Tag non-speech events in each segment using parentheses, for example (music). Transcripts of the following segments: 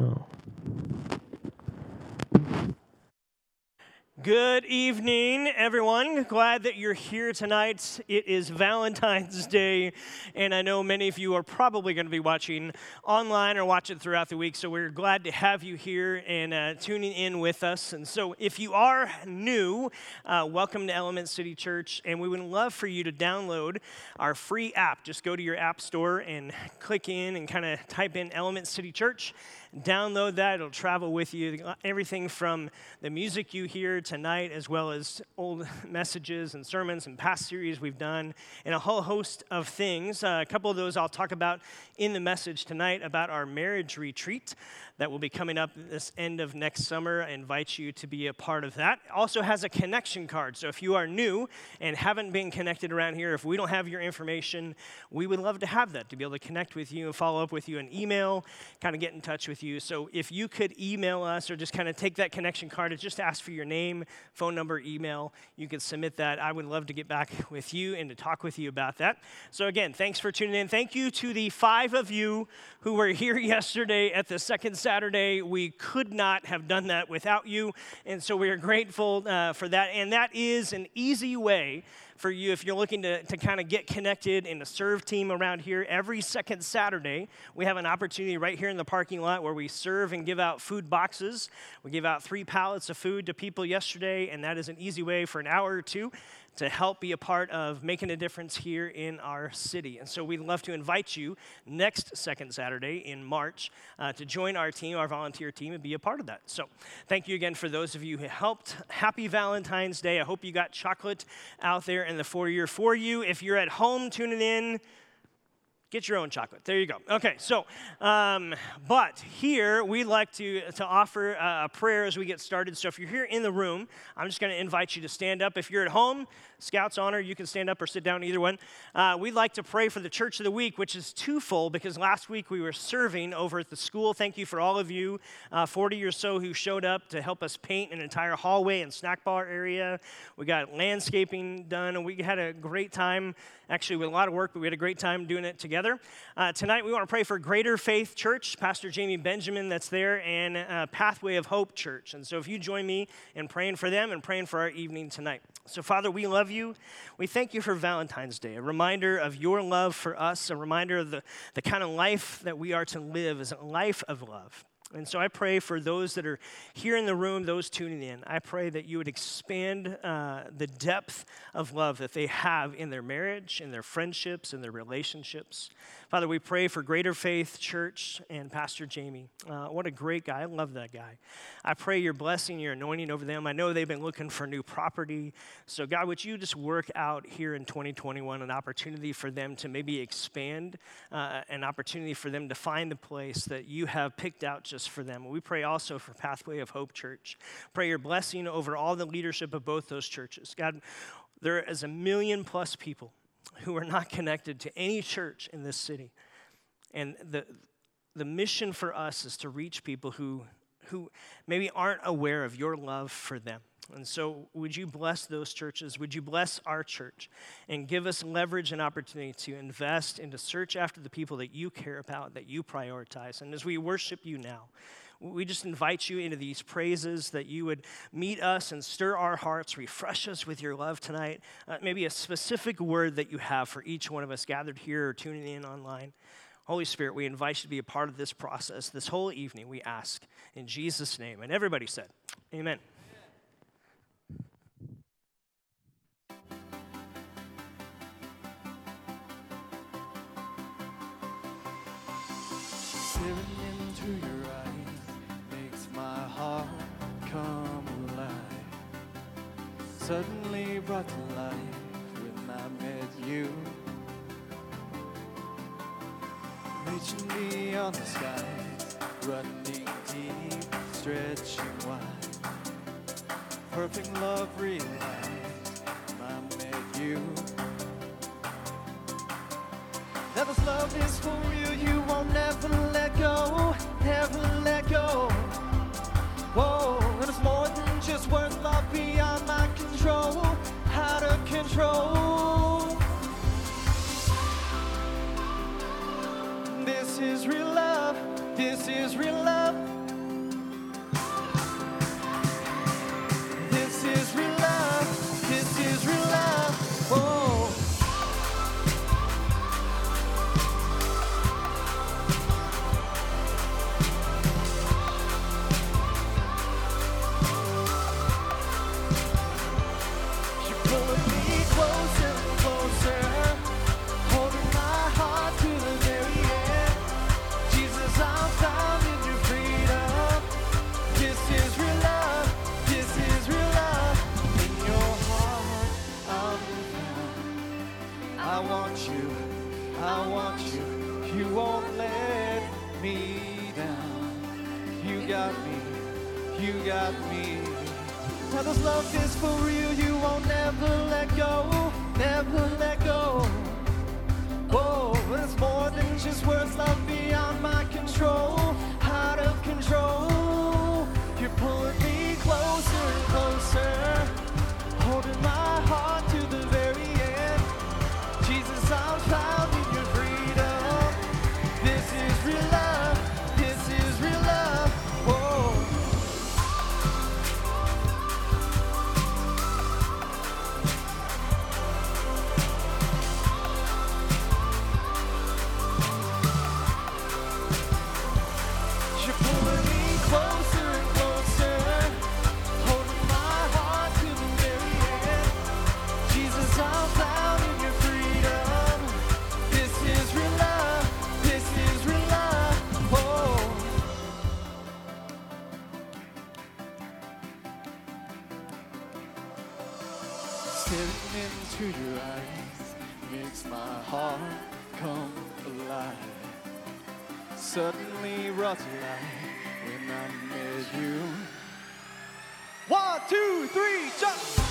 Oh. Good evening, everyone. Glad that you're here tonight. It is Valentine's Day, and I know many of you are probably going to be watching online or watch it throughout the week. So we're glad to have you here and uh, tuning in with us. And so, if you are new, uh, welcome to Element City Church, and we would love for you to download our free app. Just go to your app store and click in and kind of type in Element City Church download that. It'll travel with you. Everything from the music you hear tonight, as well as old (laughs) messages and sermons and past series we've done, and a whole host of things. Uh, a couple of those I'll talk about in the message tonight about our marriage retreat that will be coming up this end of next summer. I invite you to be a part of that. Also has a connection card. So if you are new and haven't been connected around here, if we don't have your information, we would love to have that to be able to connect with you and follow up with you an email, kind of get in touch with you. So if you could email us or just kind of take that connection card and just ask for your name, phone number, email, you could submit that. I would love to get back with you and to talk with you about that. So again, thanks for tuning in. Thank you to the five of you who were here (laughs) yesterday at the second Saturday. We could not have done that without you. And so we are grateful uh, for that. And that is an easy way for you if you're looking to, to kind of get connected in a serve team around here. Every second Saturday, we have an opportunity right here in the parking lot where we serve and give out food boxes. We give out three pallets of food to people yesterday, and that is an easy way for an hour or two to help be a part of making a difference here in our city. And so we'd love to invite you next second Saturday in March uh, to join our team, our volunteer team, and be a part of that. So thank you again for those of you who helped. Happy Valentine's Day. I hope you got chocolate out there in the foyer for you. If you're at home tuning in, Get your own chocolate. There you go. Okay, so, um, but here we like to, to offer a prayer as we get started. So if you're here in the room, I'm just going to invite you to stand up. If you're at home, Scout's honor, you can stand up or sit down, either one. Uh, we'd like to pray for the church of the week, which is twofold because last week we were serving over at the school. Thank you for all of you, uh, 40 or so, who showed up to help us paint an entire hallway and snack bar area. We got landscaping done, and we had a great time, actually, with a lot of work, but we had a great time doing it together. Uh, tonight we want to pray for Greater Faith Church, Pastor Jamie Benjamin, that's there, and uh, Pathway of Hope Church. And so if you join me in praying for them and praying for our evening tonight. So, Father, we love you. We thank you for Valentine's Day, a reminder of your love for us, a reminder of the, the kind of life that we are to live as a life of love. And so I pray for those that are here in the room, those tuning in. I pray that you would expand uh, the depth of love that they have in their marriage, in their friendships, in their relationships. Father, we pray for Greater Faith Church and Pastor Jamie. Uh, what a great guy. I love that guy. I pray your blessing, your anointing over them. I know they've been looking for new property. So, God, would you just work out here in 2021 an opportunity for them to maybe expand, uh, an opportunity for them to find the place that you have picked out just for them. We pray also for Pathway of Hope Church. Pray your blessing over all the leadership of both those churches. God, there is a million plus people who are not connected to any church in this city. And the, the mission for us is to reach people who, who maybe aren't aware of your love for them. And so, would you bless those churches? Would you bless our church and give us leverage and opportunity to invest and to search after the people that you care about, that you prioritize? And as we worship you now, we just invite you into these praises that you would meet us and stir our hearts, refresh us with your love tonight. Uh, maybe a specific word that you have for each one of us gathered here or tuning in online. Holy Spirit, we invite you to be a part of this process this whole evening, we ask in Jesus' name. And everybody said, Amen. Suddenly brought to life when I met you. Reaching beyond the skies, running deep, stretching wide. Perfect love realized when I met you. Now this love is for got me. Now this love is for real, you won't never let go, never let suddenly rotten light when I met you. One, two, three, jump!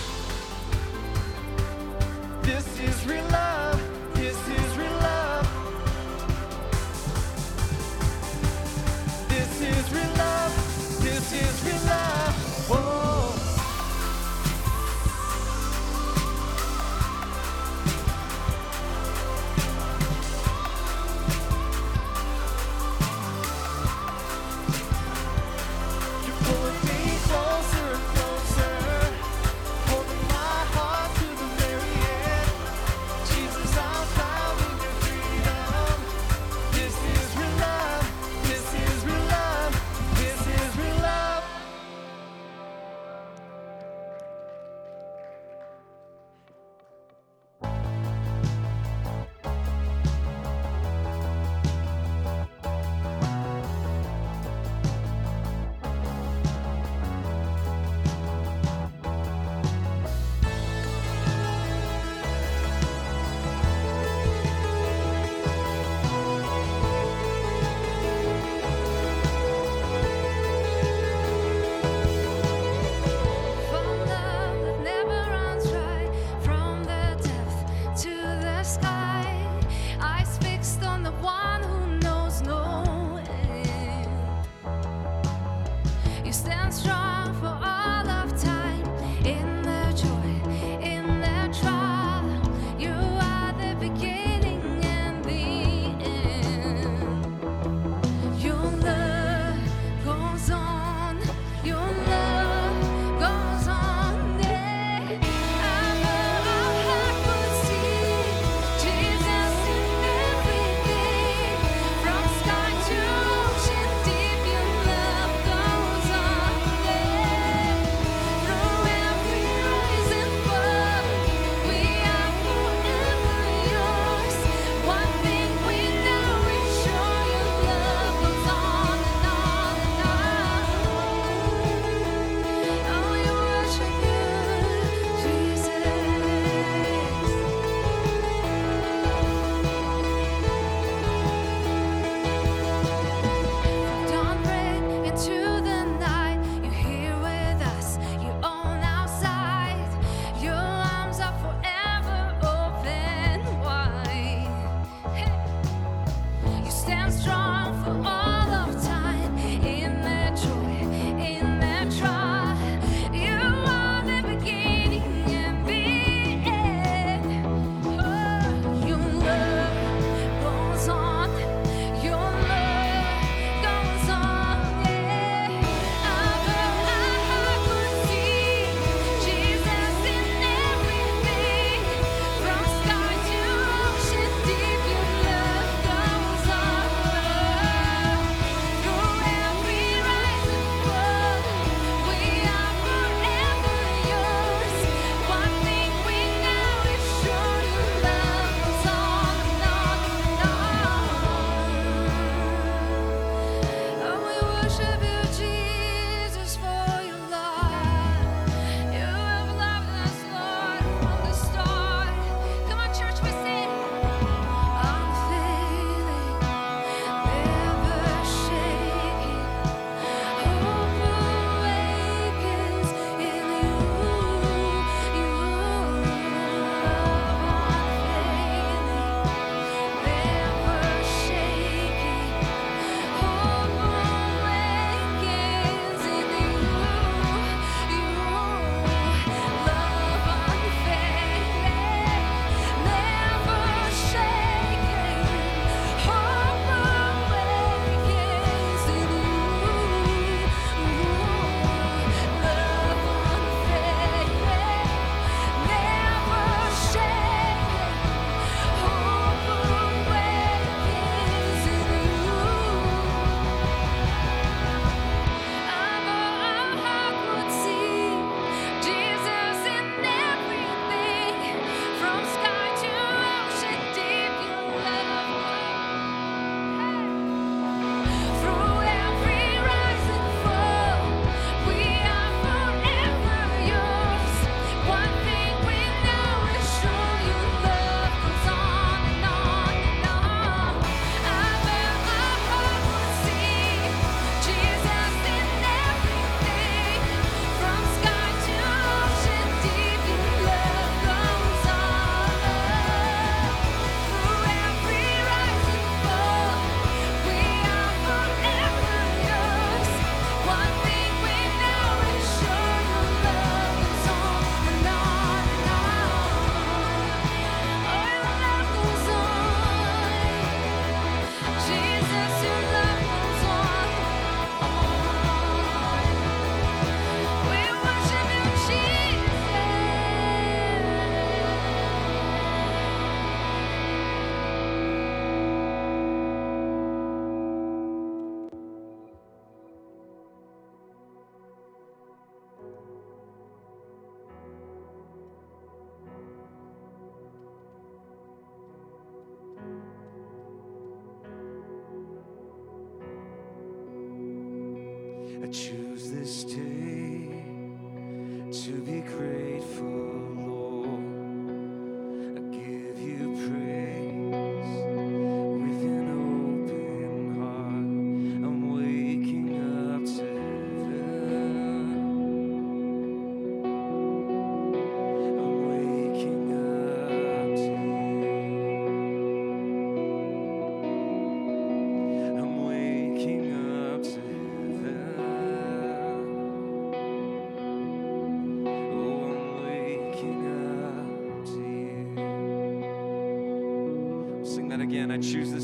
That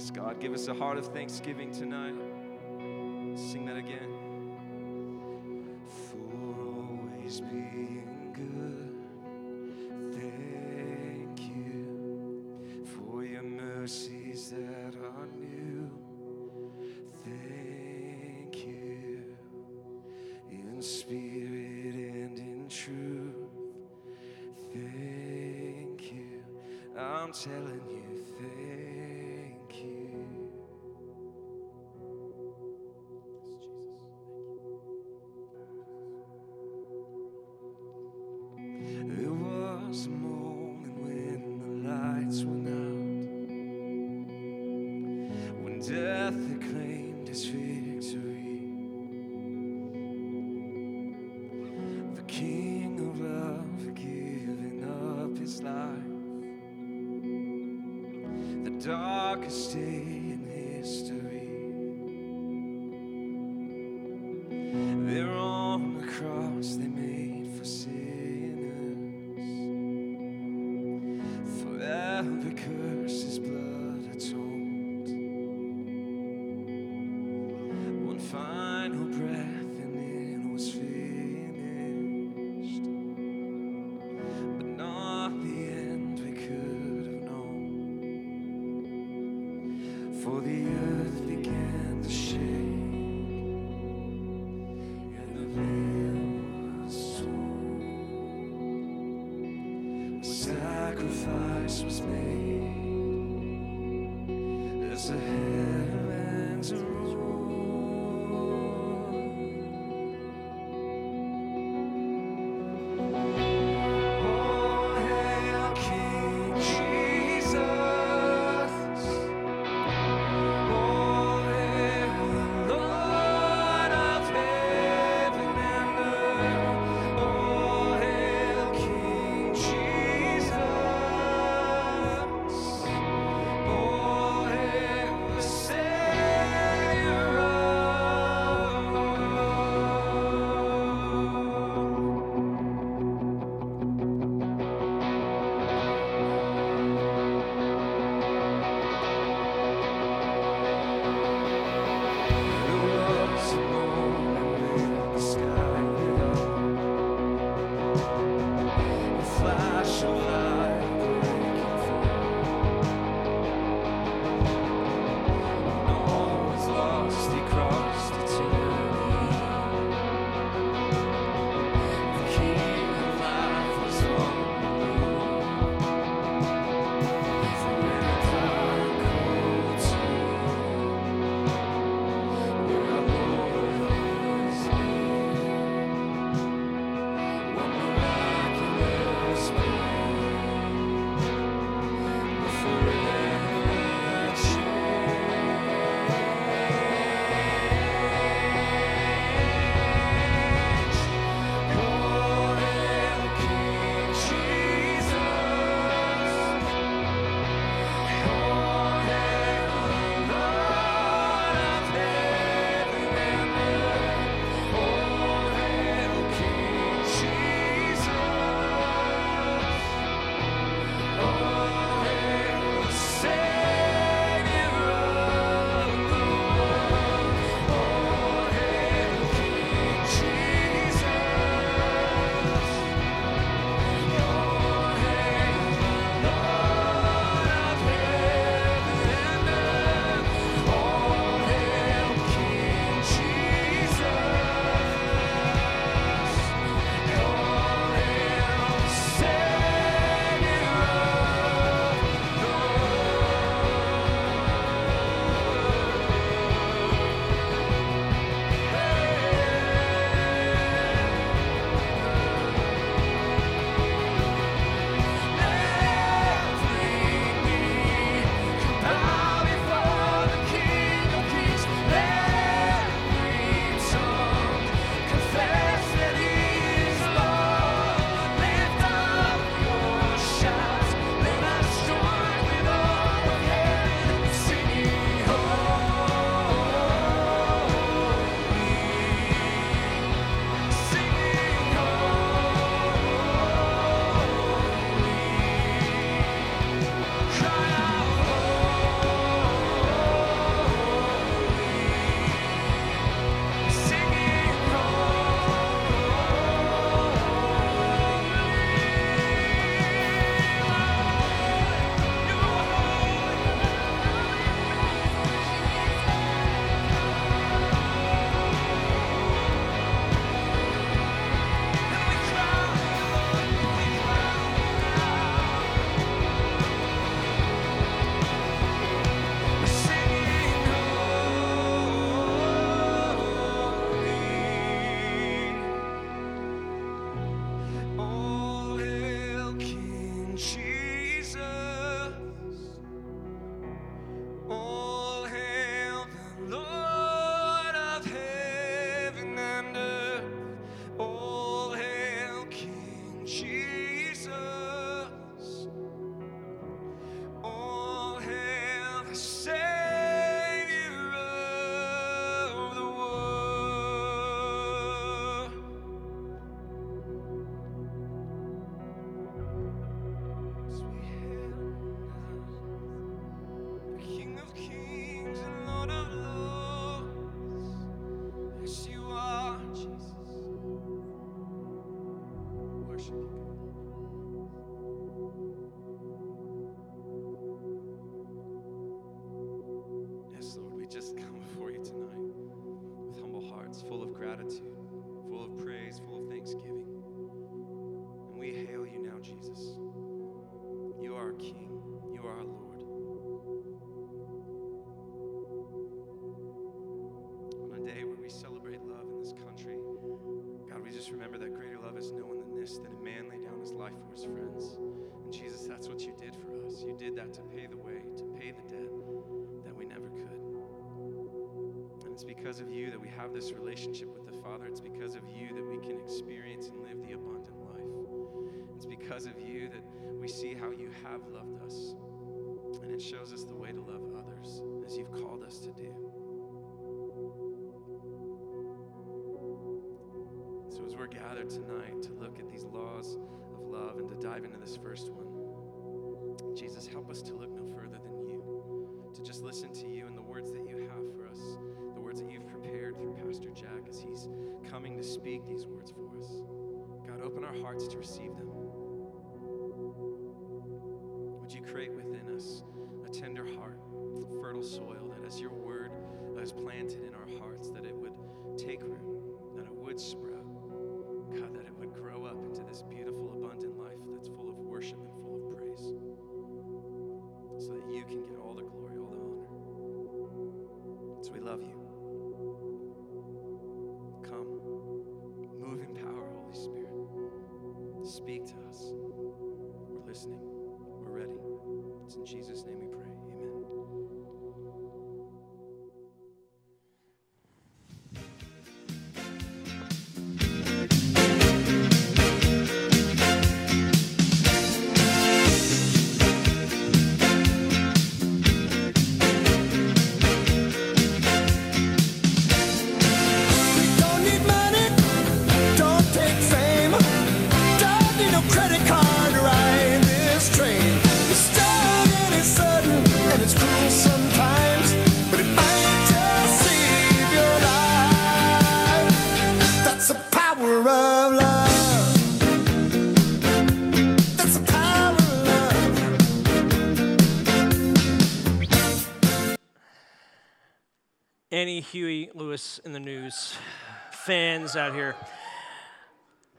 Yes, God, give us a heart of thanksgiving tonight. Sing that again. For always being good. Have this relationship with the Father. It's because of you that we can experience and live the abundant life. It's because of you that we see how you have loved us. And it shows us the way to love others as you've called us to do. So, as we're gathered tonight to look at these laws of love and to dive into this first one, Jesus, help us to look no further than you, to just listen to you and the words that you hearts to receive Huey Lewis and the News. Fans out here,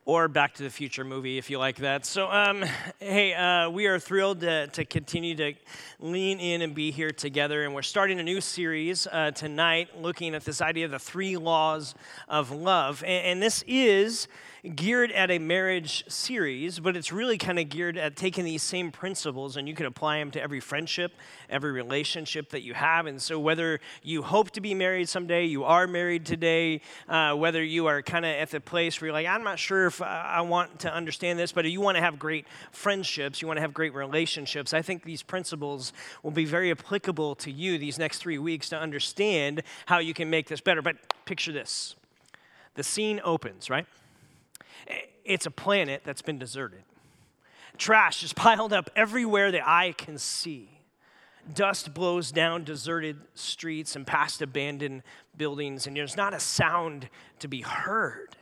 or Back to the Future movie if you like that. So, um, hey, uh, we are thrilled to, to continue to lean in and be here together, and we're starting a new series uh, tonight looking at this idea of the three laws of love, and, and this is geared at a marriage series, but it's really kind of geared at taking these same principles and you can apply them to every friendship, every relationship that you have. And so, whether you hope to be married someday, you are married today, uh, whether you are kind of at the place where you're like, I'm not sure if I I want to understand this, but you want to have great friendships, you want to have great relationships, I think these principles will be very applicable to you these next three weeks to understand how you can make this better. But picture this the scene opens, right? It's a planet that's been deserted. Trash is (laughs) piled up everywhere the eye can see. Dust blows down deserted streets and past abandoned buildings, and there's not a sound to be heard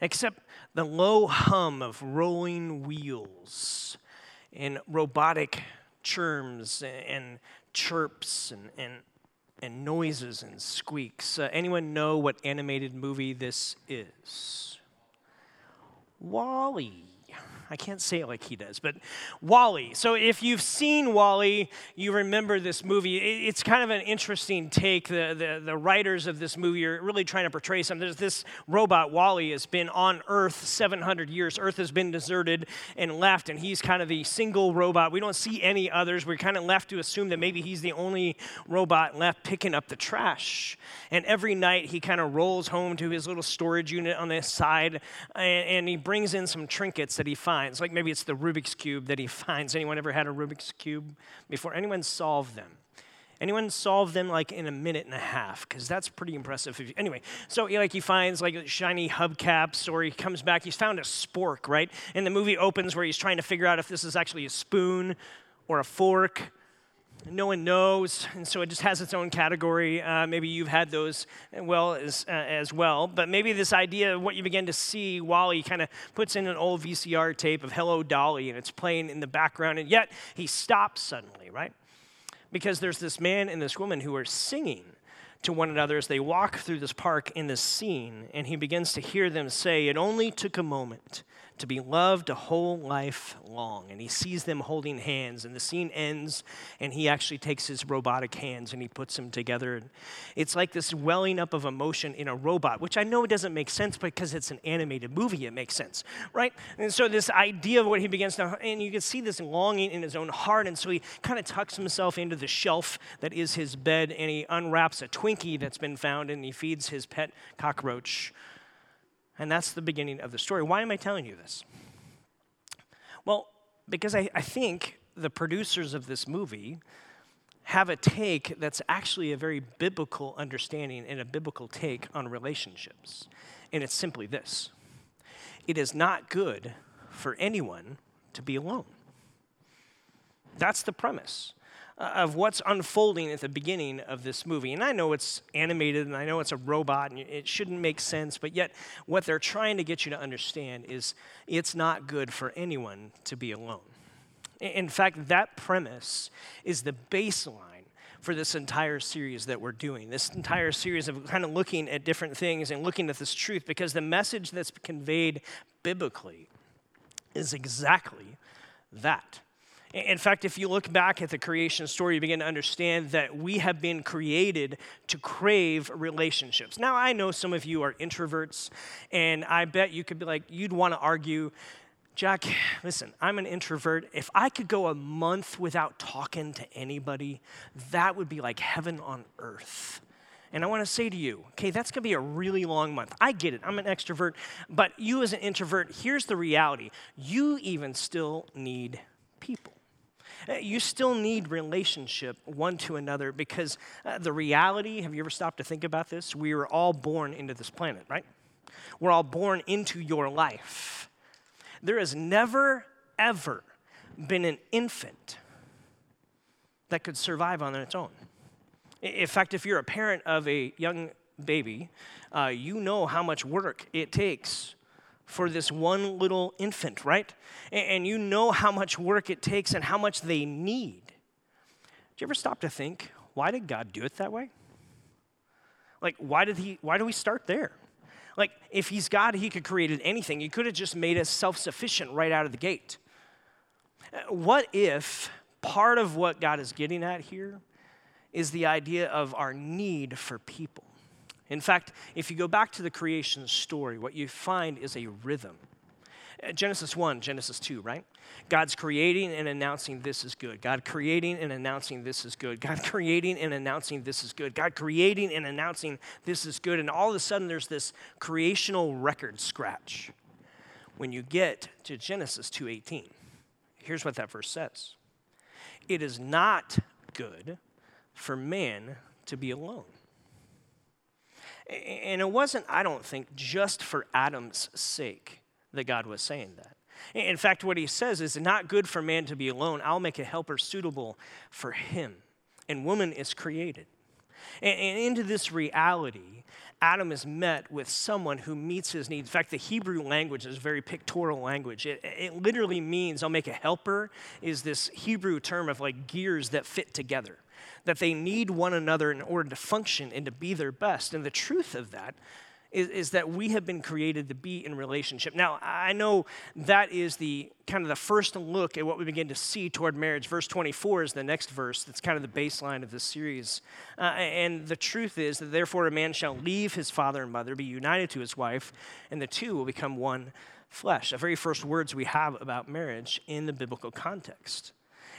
except the low hum of rolling wheels and robotic chirms and chirps and, and, and noises and squeaks. Uh, anyone know what animated movie this is? WALL-E. I can't say it like he does, but WALL-E. So if you've seen WALL-E, you remember this movie. It's kind of an interesting take. The, the, the writers of this movie are really trying to portray something. There's this robot, WALL-E, has been on Earth 700 years. Earth has been deserted and left, and he's kind of the single robot. We don't see any others. We're kind of left to assume that maybe he's the only robot left picking up the trash. And every night he kind of rolls home to his little storage unit on the side, and, and he brings in some trinkets that he finds. Like maybe it's the Rubik's Cube that he (laughs) finds. Anyone ever had a Rubik's Cube before? Anyone solve them? Anyone solve them like in a minute and a half? Because that's pretty impressive. You, anyway, so he, like he finds like shiny hubcaps, or he comes back. He's found a spork, right? And the movie opens where he's trying to figure out if this is actually a spoon or a fork no one knows, and so it just has its own category. Uh, maybe you've had those well as, uh, as well, but maybe this idea of what you begin to see WALL-E kind of puts in an old VCR tape of Hello Dolly and it's playing in the background, and yet he stops suddenly, right? Because there's this man and this woman who are singing to one another as they walk through this park in this scene, and he begins to hear them say, It only took a moment to be loved a whole life long. And he sees them holding hands, and the scene ends, and he actually takes his robotic hands and he puts them together. It's like this welling up of emotion in a robot, which I know doesn't make sense but because it's an animated movie, it makes sense, right? And so, this idea of what he begins to, and you can see this longing in his own heart, and so he kind of tucks himself into the shelf that is his bed, and he unwraps a Twinkie that's been found, and he feeds his pet cockroach and that's the beginning of the story. Why am I telling you this? Well, because I, I think the producers of this movie have a take that's actually a very biblical understanding and a biblical take on relationships. And it's simply this it is not good for anyone to be alone. That's the premise. Uh, of what's unfolding at the beginning of this movie. And I know it's animated and I know it's a robot and it shouldn't make sense, but yet what they're trying to get you to understand is it's not good for anyone to be alone. In fact, that premise is the baseline for this entire series that we're doing, this entire series of kind of looking at different things and looking at this truth, because the message that's conveyed biblically is exactly that. In fact, if you look back at the creation story, you begin to understand that we have been created to crave relationships. Now, I know some of you are introverts, and I bet you could be like, you'd want to argue, Jack, listen, I'm an introvert. If I could go a month without talking to anybody, that would be like heaven on earth. And I want to say to you, okay, that's going to be a really long month. I get it. I'm an extrovert. But you, as an introvert, here's the reality you even still need people. Uh, you still need relationship one to another because uh, the reality have you ever stopped to think about this? We were all born into this planet, right? We're all born into your life. There has never, ever been an infant that could survive on its own. In fact, if you're a parent of a young baby, uh, you know how much work it takes for this one little infant, right? And you know how much work it takes and how much they need. Do you ever stop to think, why did God do it that way? Like, why did he, why do we start there? Like, if he's God, he could have created anything. He could have just made us self sufficient right out of the gate. Uh, what if part of what God is getting at here is the idea of our need for people? In fact, if you go back to the creation story, what you find is a rhythm. Uh, Genesis 1, Genesis 2, right? God's creating and announcing this is good. God creating and announcing this is good. God (laughs) creating and announcing this is good. God creating and announcing this is good. And all of a sudden, there's this creational record scratch. When you get to Genesis 2:18, here's what that verse says. It is not good for man to be alone. And it wasn't, I don't think, just for Adam's sake that God was saying that. In fact, what he says is not good for man to be alone. I'll make a helper suitable for him. And woman is created. And, into this reality, Adam is met with someone who meets his needs. In fact, the Hebrew language is very pictorial language. It, it literally means, I'll make a helper, is this Hebrew term of like gears that fit together that they need one another in order to function and to be their best. And the truth of that is, is, that we have been created to be in relationship. Now, I know that is the kind of the first look at what we begin to see toward marriage. Verse 24 is the next verse that's kind of the baseline of this series. Uh, and the truth is that therefore a man shall leave his father and mother, be united to his wife, and the two will become one flesh. The very first words we have about marriage in the biblical context.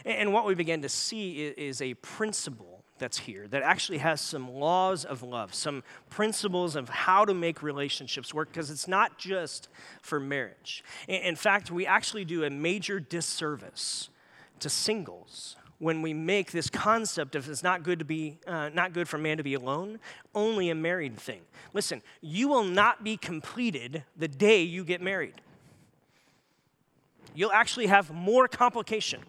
And what we begin to see is a principle that's here that actually has some laws of love, some principles of how to make relationships work, because it's not just for marriage. In fact, we actually do a major disservice to singles when we make this concept of it's not good to be uh, not good for man to be alone only a married thing listen you will not be completed the day you get married you'll actually have more complication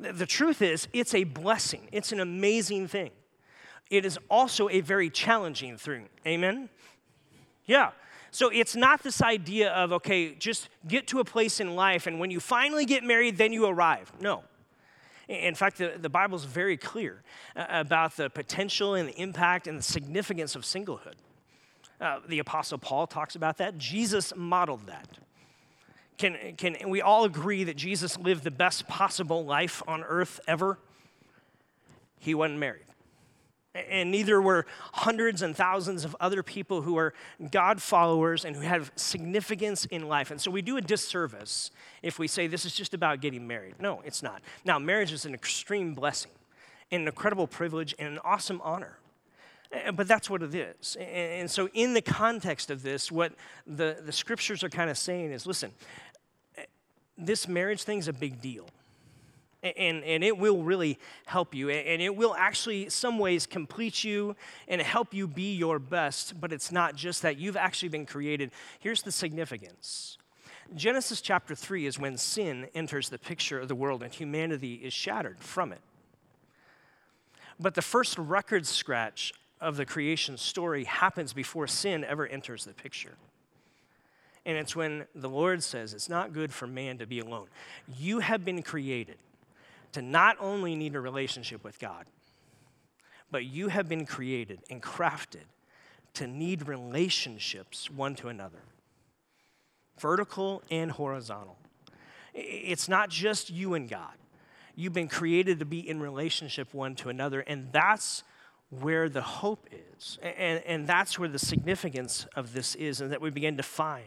The, truth is, it's a blessing, it's an amazing thing. It is also a very challenging thing. Amen? Yeah. So it's not this idea of, okay, just get to a place in life and when you finally get married, then you arrive. No. In fact, the, the Bible is very clear uh, about the potential and the impact and the significance of singlehood. Uh, the Apostle Paul talks about that. Jesus modeled that. Can, can we all agree that Jesus lived the best possible life on earth ever? He wasn't married. And neither were hundreds and thousands of other people who are God followers and who have significance in life. And so we do a disservice if we say this is just about getting married. No, it's not. Now, marriage is an extreme blessing, an incredible privilege, and an awesome honor. But that's what it is. And so, in the context of this, what the, the scriptures are kind of saying is listen, this marriage thing's a big deal. And, and it will really help you. And it will actually, some ways, complete you and help you be your best. But it's not just that. You've actually been created. Here's the significance Genesis chapter 3 is when sin enters the picture of the world and humanity is shattered from it. But the first record scratch of the creation story happens before sin ever enters the picture. And it's when the Lord says, It's not good for man to be alone. You have been created to not only need a relationship with God, but you have been created and crafted to need relationships one to another, vertical and horizontal. It's not just you and God. You've been created to be in relationship one to another, and that's where the hope is. And, and that's where the significance of this is, and that we begin to find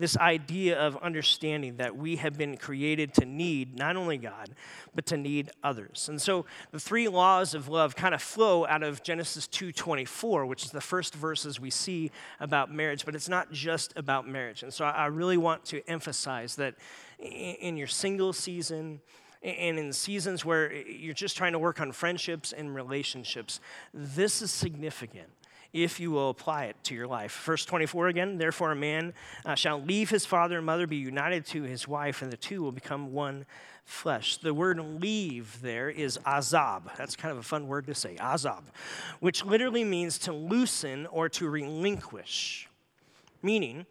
this idea of understanding that we have been created to need not only God, but to need others. And so the three laws of love kind of flow out of Genesis 2:24, which is the first verses we see about marriage, but it's not just about marriage. And so I really want to emphasize that in your single season, and in seasons where you're just trying to work on friendships and relationships, this is significant if you will apply it to your life. Verse 24 again, therefore a man uh, shall leave his father and mother, be united to his wife, and the two will become one flesh. The word leave there is azab. That's kind of a fun word to say, azab, which literally means to loosen or to relinquish, meaning,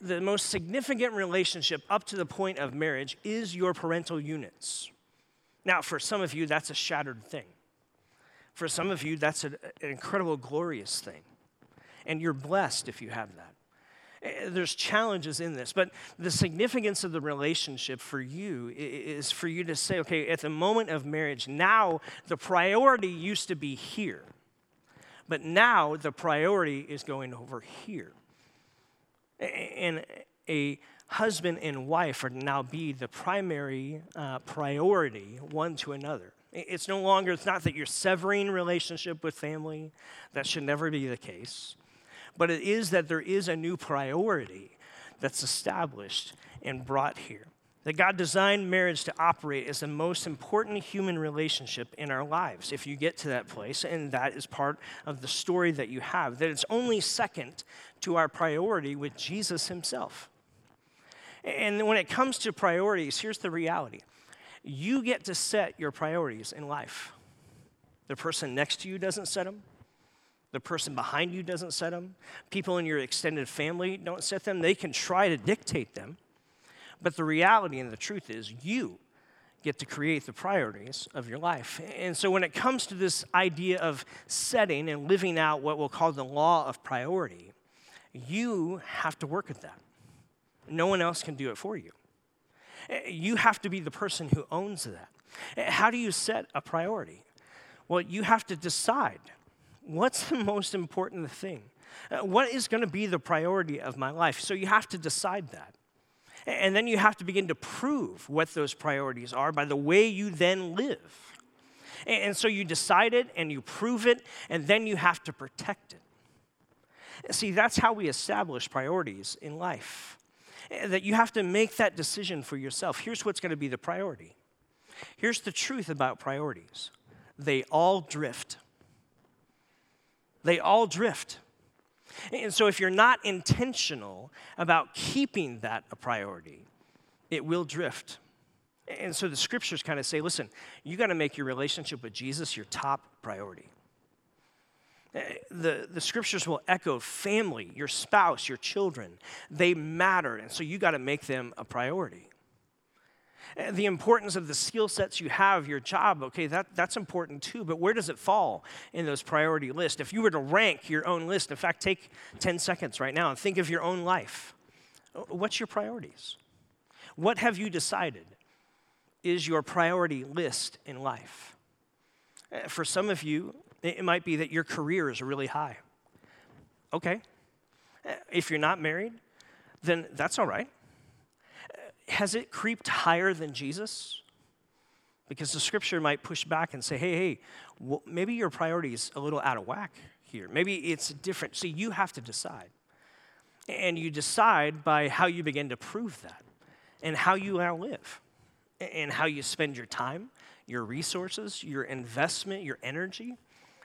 the most significant relationship up to the point of marriage is your parental units. Now, for some of you, that's a shattered thing. For some of you, that's an, incredible, glorious thing. And you're blessed if you have that. Eh, there's challenges in this, but the significance of the relationship for you is for you to say, okay, at the moment of marriage, now the priority used to be here, but now the priority is going over here. And a husband and wife are now be the primary uh, priority one to another. It's no longer, it's not that you're severing relationship with family. That should never be the case. But it is that there is a new priority that's established and brought here. That God designed marriage to operate as the most important human relationship in our lives, if you get to that place, and that is part of the story that you have. That it's only second to our priority with Jesus Himself. And when it comes to priorities, here's the reality you get to set your priorities in life. The person next to you doesn't set them. The person behind you doesn't set them. People in your extended family don't set them. They can try to dictate them. But the reality and the truth is, you get to create the priorities of your life. And so, when it comes to this idea of setting and living out what we'll call the law of priority, you have to work at that. No one else can do it for you. You have to be the person who owns that. How do you set a priority? Well, you have to decide what's the most important thing? What is going to be the priority of my life? So you have to decide that. And then you have to begin to prove what those priorities are by the way you then live. And so you decide it and you prove it, and then you have to protect it. See, that's how we establish priorities in life that you have to make that decision for yourself. Here's what's going to be the priority. Here's the truth about priorities they all drift. They all drift. And so, if you're not intentional about keeping that a priority, it will drift. And so the scriptures kind of say listen, you got to make your relationship with Jesus your top priority. Eh, the, the scriptures will echo family, your spouse, your children. They matter, and so you got to make them a priority. Eh, the importance of the skill sets you have, your job, okay, that, that's important too, but where does it fall in those priority lists? If you were to rank your own list, in fact, take 10 seconds right now and think of your own life. What's your priorities? What have you decided is your priority list in life? Eh, for some of you, it might be that your career is really high. Okay. If you're not married, then that's all right. Has it creeped higher than Jesus? Because the scripture might push back and say, hey, hey, well, maybe your priority is a little out of whack here. Maybe it's different. See, you have to decide. And you decide by how you begin to prove that and how you now live and how you spend your time, your resources, your investment, your energy.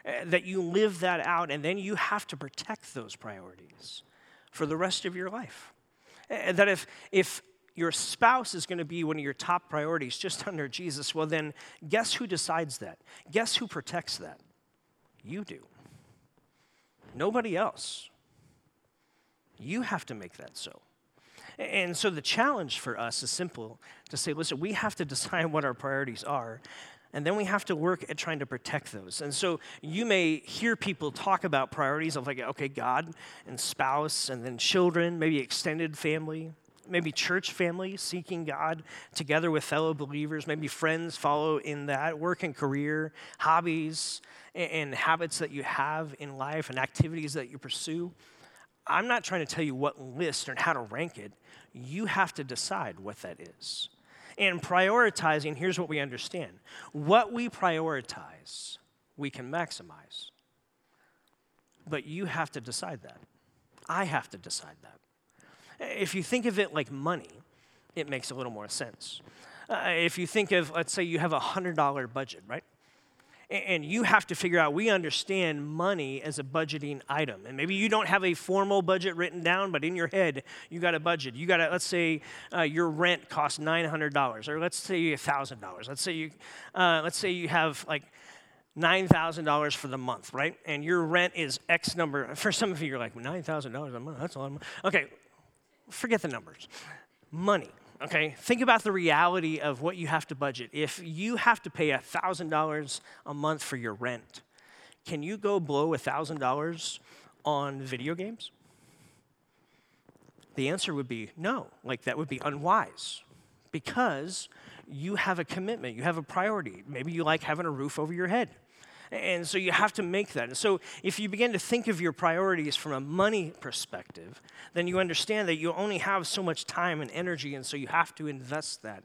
Uh, that you live that out, and then you have to protect those priorities for the rest of your life. Uh, that if, if your spouse is going to be one of your top priorities just (laughs) under Jesus, well, then guess who decides that? Guess who protects that? You do. Nobody else. You have to make that so. And so the challenge for us is simple to say, listen, we have to (laughs) decide what our priorities are and then we have to work at trying to protect those. And so you may hear people talk about priorities of like, okay, God and spouse, and then children, maybe extended family, maybe church family, seeking God together with fellow believers, maybe friends follow in that, work and career, hobbies, and, and habits that you have in life, and activities that you pursue. I'm not trying to tell you what list or how to rank it. You have to decide what that is. And prioritizing, here's what we understand what we prioritize, we can maximize. But you have to decide that. I have to decide that. If you think of it like money, it makes a little more sense. Uh, if you think of, let's say you have a $100 budget, right? And you have to figure out we understand money as a budgeting item and maybe you don't have a formal budget written down but in your head you got a budget you got to let's say uh, your rent costs $900 or let's say you $1000 let's say you uh, let's say you have like $9,000 for the month, right? And your rent is X number. For some of you, you're like, $9,000 a month, that's a lot of money. Okay, forget the numbers. Money okay? Think about the reality of what you have to budget. If you have to pay $1,000 a month for your rent, can you go blow $1,000 on video games? The answer would be no. Like, that would be unwise because you have a commitment, you have a priority. Maybe you like having a roof over your head. And so you have to make that. And so if you begin to think of your priorities from a money perspective, then you understand that you only have so much time and energy, and so you have to invest that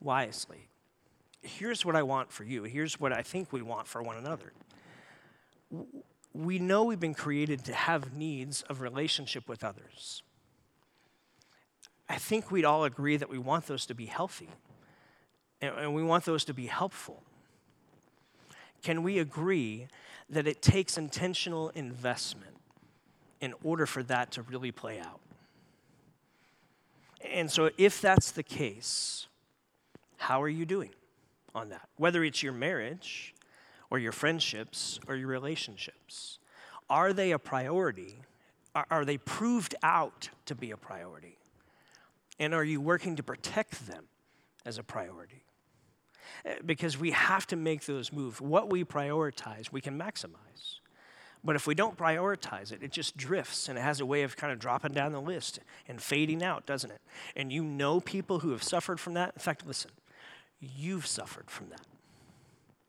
wisely. Here's what I want for you. Here's what I think we want for one another. We know we've been created to have needs of relationship with others. I think we'd all agree that we want those to be healthy and we want those to be helpful. Can we agree that it takes intentional investment in order for that to really play out? And so, if that's the case, how are you doing on that? Whether it's your marriage or your friendships or your relationships, are they a priority? Are, they proved out to be a priority? And are you working to protect them as a priority? Because we have to make those moves. What we prioritize, we can maximize. But if we don't prioritize it, it just drifts and it has a way of kind of dropping down the list and fading out, doesn't it? And you know people who have suffered from that. In fact, listen, you've suffered from that.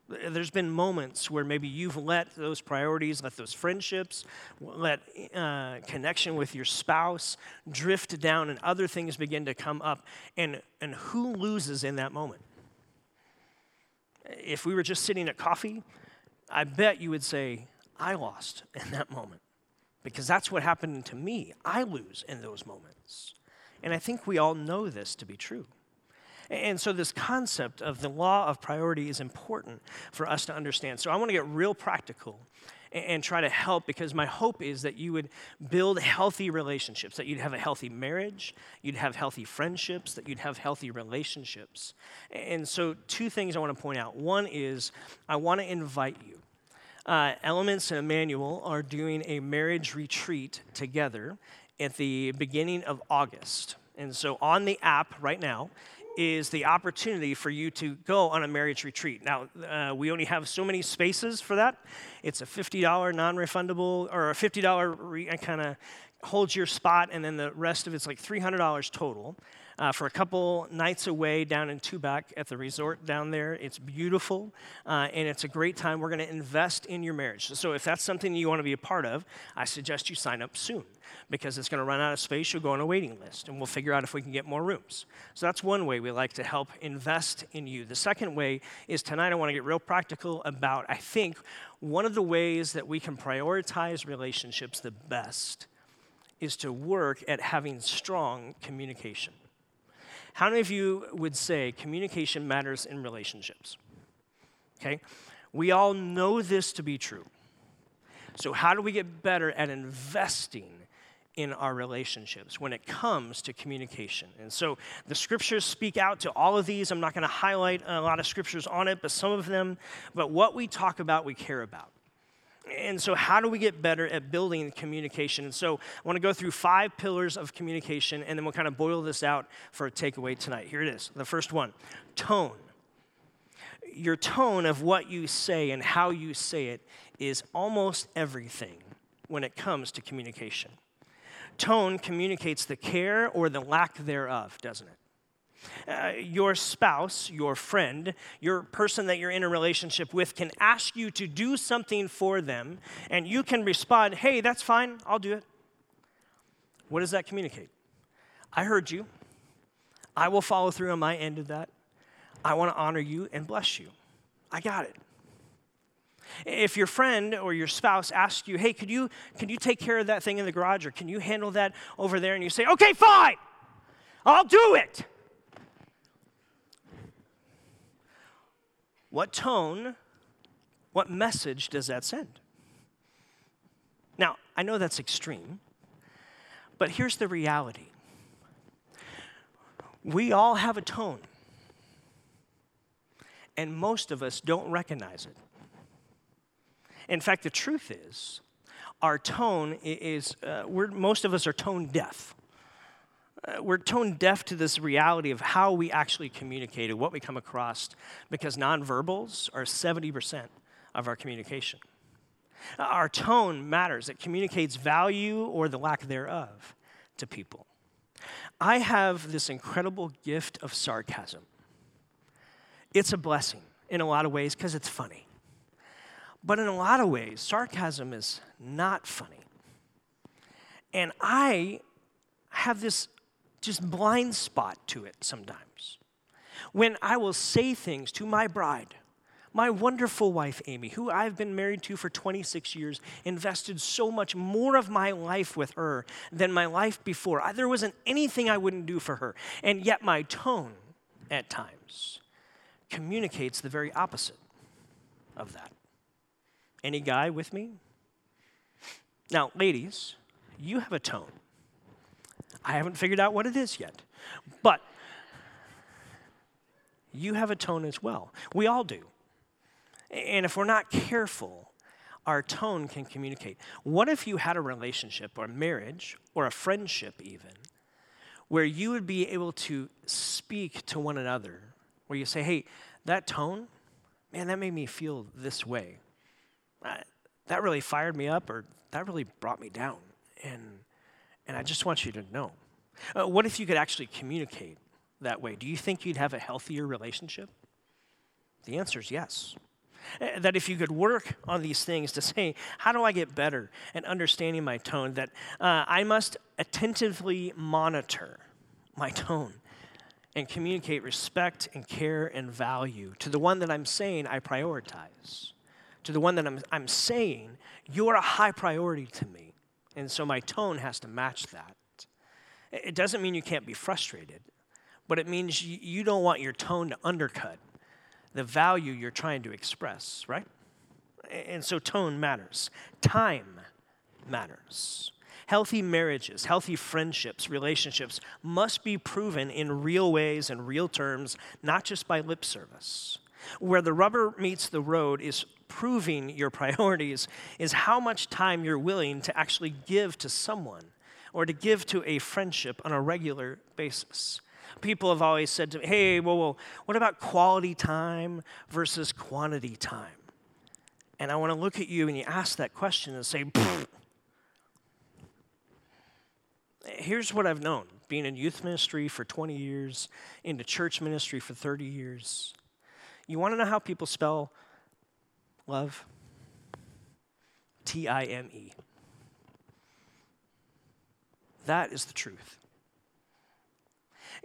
There's been moments where maybe you've let those priorities, let those friendships, let uh, connection with your spouse drift down, and other things begin to come up. And, and who loses in that moment? If we were just sitting at coffee, I bet you would say, I lost in that moment. Because that's what happened to me. I lose in those moments. And I think we all know this to be true. And so, this concept of the law of priority is important for us to understand. So, I want to get real practical and try to help because my hope is that you would build healthy relationships, that you'd have a healthy marriage, you'd have healthy friendships, that you'd have healthy relationships. And so, two things I want to point out. One is I want to invite you. Uh, Elements and Emmanuel are doing a marriage retreat together at the beginning of August. And so on the app right now is the opportunity for you to go on a marriage retreat. Now, uh, we only have so many spaces for that. It's a $50 non refundable or a $50 re- kind of holds your spot, and then the rest of it's like $300 total. Uh, for a couple nights away down in Tubac at the resort down there. It's beautiful uh, and it's a great time. We're going to invest in your marriage. So, if that's something you want to be a part of, I suggest you sign up soon because it's going to run out of space. You'll go on a waiting list and we'll figure out if we can get more rooms. So, that's one way we like to help invest in you. The second way is tonight I want to get real practical about, I think, one of the ways that we can prioritize relationships the best is to work at having strong communication. How many of you would say communication matters in relationships? Okay? We all know this to be true. So, how do we get better at investing in our relationships when it comes to communication? And so, the scriptures speak out to all of these. I'm not going to highlight a lot of scriptures on it, but some of them. But what we talk about, we care about. And so, how do we get better at building communication? And so, I want to go through five pillars of communication, and then we'll kind of boil this out for a takeaway tonight. Here it is. The first one tone. Your tone of what you say and how you say it is almost everything when it comes to communication. Tone communicates the care or the lack thereof, doesn't it? Uh, your spouse, your friend, your person that you're in a relationship with can ask you to do something for them, and you can respond, hey, that's fine, I'll do it. What does that communicate? I heard you. I will follow through on my end of that. I want to honor you and bless you. I got it. If your friend or your spouse asks you, hey, could you, could you take care of that thing in the garage or can you handle that over there? And you say, okay, fine, I'll do it. What tone, what message does that send? Now, I know that's extreme, but here's the reality we all have a tone, and most of us don't recognize it. In fact, the truth is, our tone is, uh, most of us are tone deaf uh, we're tone deaf to this reality of how we actually communicate and what we come across because nonverbals are 70% of our communication. Uh, our tone matters, it communicates value or the lack thereof to people. I have this incredible gift of sarcasm. It's a blessing in a lot of ways because it's funny. But in a lot of ways, sarcasm is not funny. And I have this just blind spot to it sometimes. When I will say things to my bride, my wonderful wife, Amy, who I've been married to for 26 years, invested so much more of my life with her than my life before. There wasn't anything I wouldn't do for her. And yet, my tone at times communicates the very opposite of that. Any guy with me? Now, ladies, you have a tone. I haven't figured out what it is yet. But you have a tone as well. We all do. And if we're not careful, our tone can communicate. What if you had a relationship or marriage or a friendship, even, where you would be able to speak to one another, where you say, hey, that tone, man, that made me feel this way. Uh, that really fired me up, or that really brought me down. And and I just want you to know. Uh, what if you could actually communicate that way? Do you think you'd have a healthier relationship? The answer is yes. Uh, that if you could work on these things to (laughs) say, how do I get better at understanding my tone? That uh, I must attentively monitor my tone and communicate respect and care and value to the one that I'm saying I prioritize, to the one that I'm, I'm saying, you're a high priority to me. And so my tone has to match that. It doesn't mean you can't be frustrated, but it means you don't want your tone to undercut the value you're trying to express, right? And so tone matters, time matters. Healthy marriages, healthy friendships, relationships must be proven in real ways and real terms, not just by lip service. Where the rubber meets the road is proving your priorities, is how much time you're willing to actually give to someone or to give to a friendship on a regular basis. People have always said to me, hey, whoa, what about quality time versus quantity time? And I want to look at you and you ask that question and say, here's what I've known being in youth ministry for 20 years, into church ministry for 30 years. You want to know how people spell love? T I M E. That is the truth.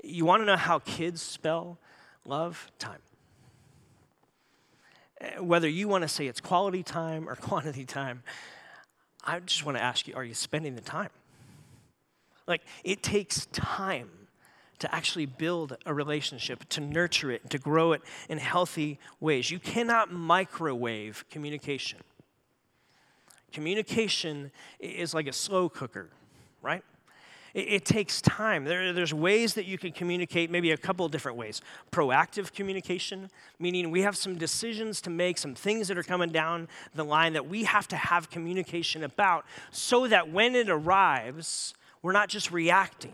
You want to know how kids spell love? Time. Eh, whether you want to say it's quality time or (laughs) quantity time, I just want to ask you are you spending the time? Like, it takes time to actually build a relationship, to nurture it, to grow it in healthy ways. You cannot microwave communication. Communication is like a slow cooker, right? It, it takes time. There, there's ways that you can communicate, maybe a couple different ways. Proactive communication, meaning we have some decisions to make, some things that are coming down the line that we have to have communication about so that when it arrives, we're not just reacting.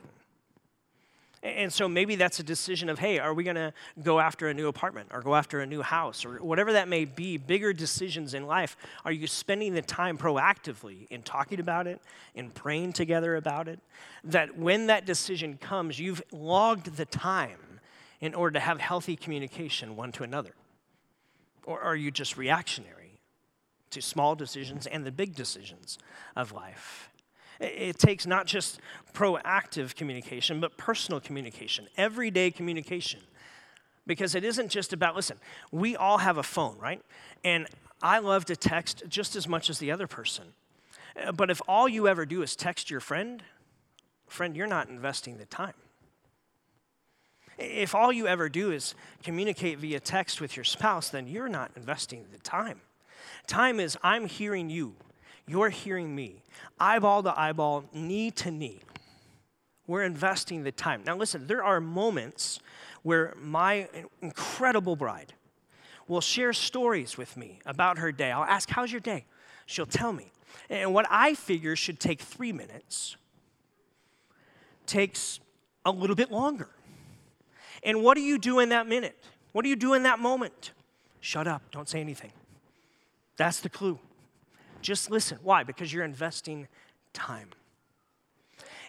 And so maybe that's a decision of, hey, are we going to go after a new apartment or go after a new house or whatever that may be, bigger decisions in life. Are you spending the time proactively in talking about it, in praying together about it? That when that decision comes, you've logged the time in order to have healthy communication one to another? Or are you just reactionary to small decisions and the big decisions of life? It takes not just proactive communication, but personal communication, everyday communication. Because it isn't just about, listen, we all have a phone, right? And I love to text just as much as the other person. Uh, but if all you ever do is text your friend, friend, you're not investing the time. If all you ever do is communicate via text with your spouse, then you're not investing the time. Time is, I'm hearing you you're hearing me, eyeball to eyeball, knee to knee. We're investing the time. Now, listen, there are moments where my incredible bride will share stories with me about her day. I'll ask, How's your day? She'll tell me. And what I figure should take three minutes takes a little bit longer. And what do you do in that minute? What do you do in that moment? Shut up, don't say anything. That's the clue. Just listen. Why? Because you're investing time.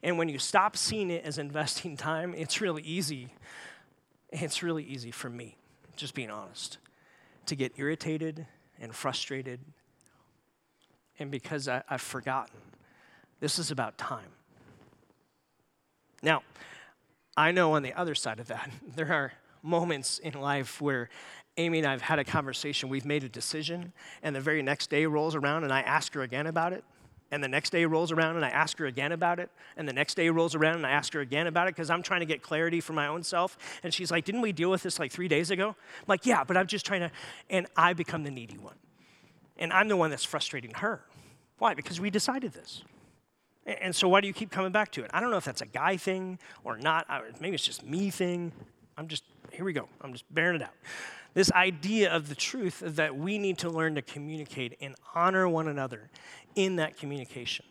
And when you stop seeing it as investing (laughs) time, it's really easy. It's really easy for me, just being honest, to get irritated and frustrated. And because I, have forgotten, this is about time. Now, I know on the other side of that, (laughs) there are moments in life where Amy and I have had a conversation, we've made a decision, and the very next day rolls around and I ask her again about it. And the next day rolls around and I ask her again about it. And the next day rolls around and I ask her again about it because I'm trying to get clarity for my own self. And she's like, Didn't we deal with this like three days ago? I'm like, Yeah, but I'm just trying to. And I become the needy one. And I'm the one that's frustrating her. Why? Because we decided this. And so why do you keep coming back to it? I don't know if that's a guy thing or not. Maybe it's just me thing. I'm just, here we go. I'm just bearing it out this idea of the truth that we need to learn to communicate and honor one another in that communication.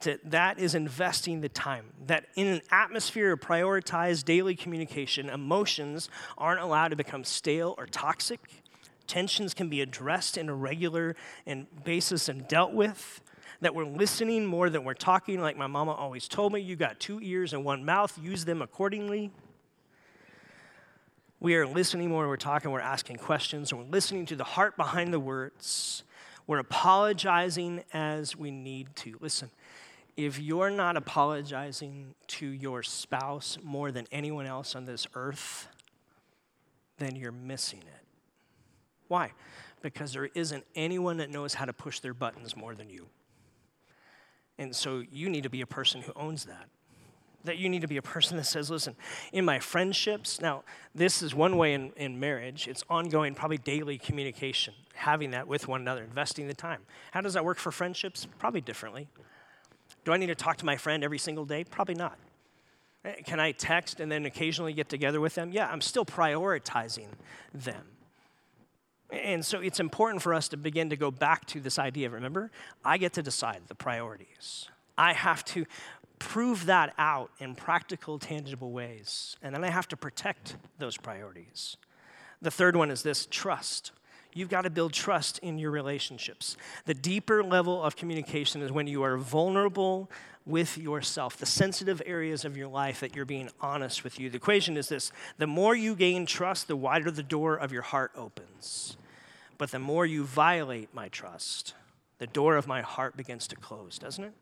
To, that is investing the time. That in an atmosphere of prioritized daily communication, emotions aren't allowed to become stale or toxic. Tensions can be addressed in a regular and basis and dealt with. That we're listening more than we're talking, like my mama always told me. You got two ears and one mouth, use them accordingly. We are listening more, we're talking, we're asking questions, and we're listening to the heart behind the words. We're apologizing as we need to. Listen, if you're not apologizing to your spouse more than anyone else on this earth, then you're missing it. Why? Because there isn't anyone that knows how to push their buttons more than you. And so you need to be a person who owns that That you need to be a person that says, listen, in my friendships, now, this is one way in, in marriage, it's ongoing, probably daily communication, having that with one another, investing the time. How does that work for friendships? Probably differently. Do I need to talk to my friend every single day? Probably not. Eh, Can I text and then occasionally get together with them? Yeah, I'm still prioritizing them. And so it's important for us to begin to go back to this idea. Remember, I get to decide the priorities. I have to prove that out in practical, tangible ways. And then I have to protect those priorities. The third one is this trust. You've got to build trust in your relationships. The deeper level of communication is when you are vulnerable with yourself, the sensitive areas of your life that you're being honest with you. The equation is this the more you gain trust, the wider the door of your heart opens. But the more you violate my trust, the door of my heart begins to close, doesn't it?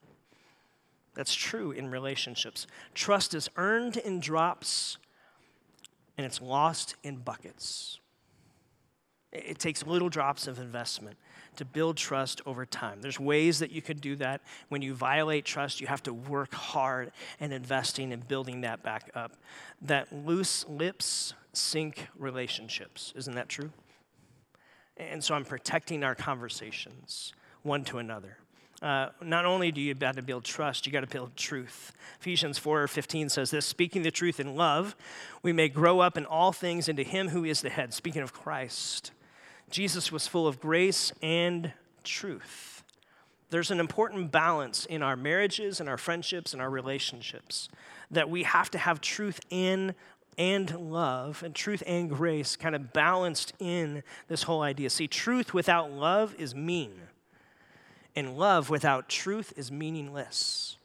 That's true in relationships. Trust is earned in drops and it's lost in buckets. It takes little drops of investment to build trust over time. There's ways that you could do that. When you violate trust, you have to work hard and investing and building that back up. That loose lips sink relationships. Isn't that true? And so I'm protecting our conversations one to another. Uh, not only do you got to build trust, you got to build truth. Ephesians 4 15 says this: "Speaking the truth in love, we may grow up in all things into Him who is the head." Speaking of Christ, Jesus was full of grace and truth. There's an important balance in our marriages and our friendships and our relationships that we have to have truth in and love and truth and grace kind of balanced in this whole idea. See, truth without love is mean, and love without truth is meaningless.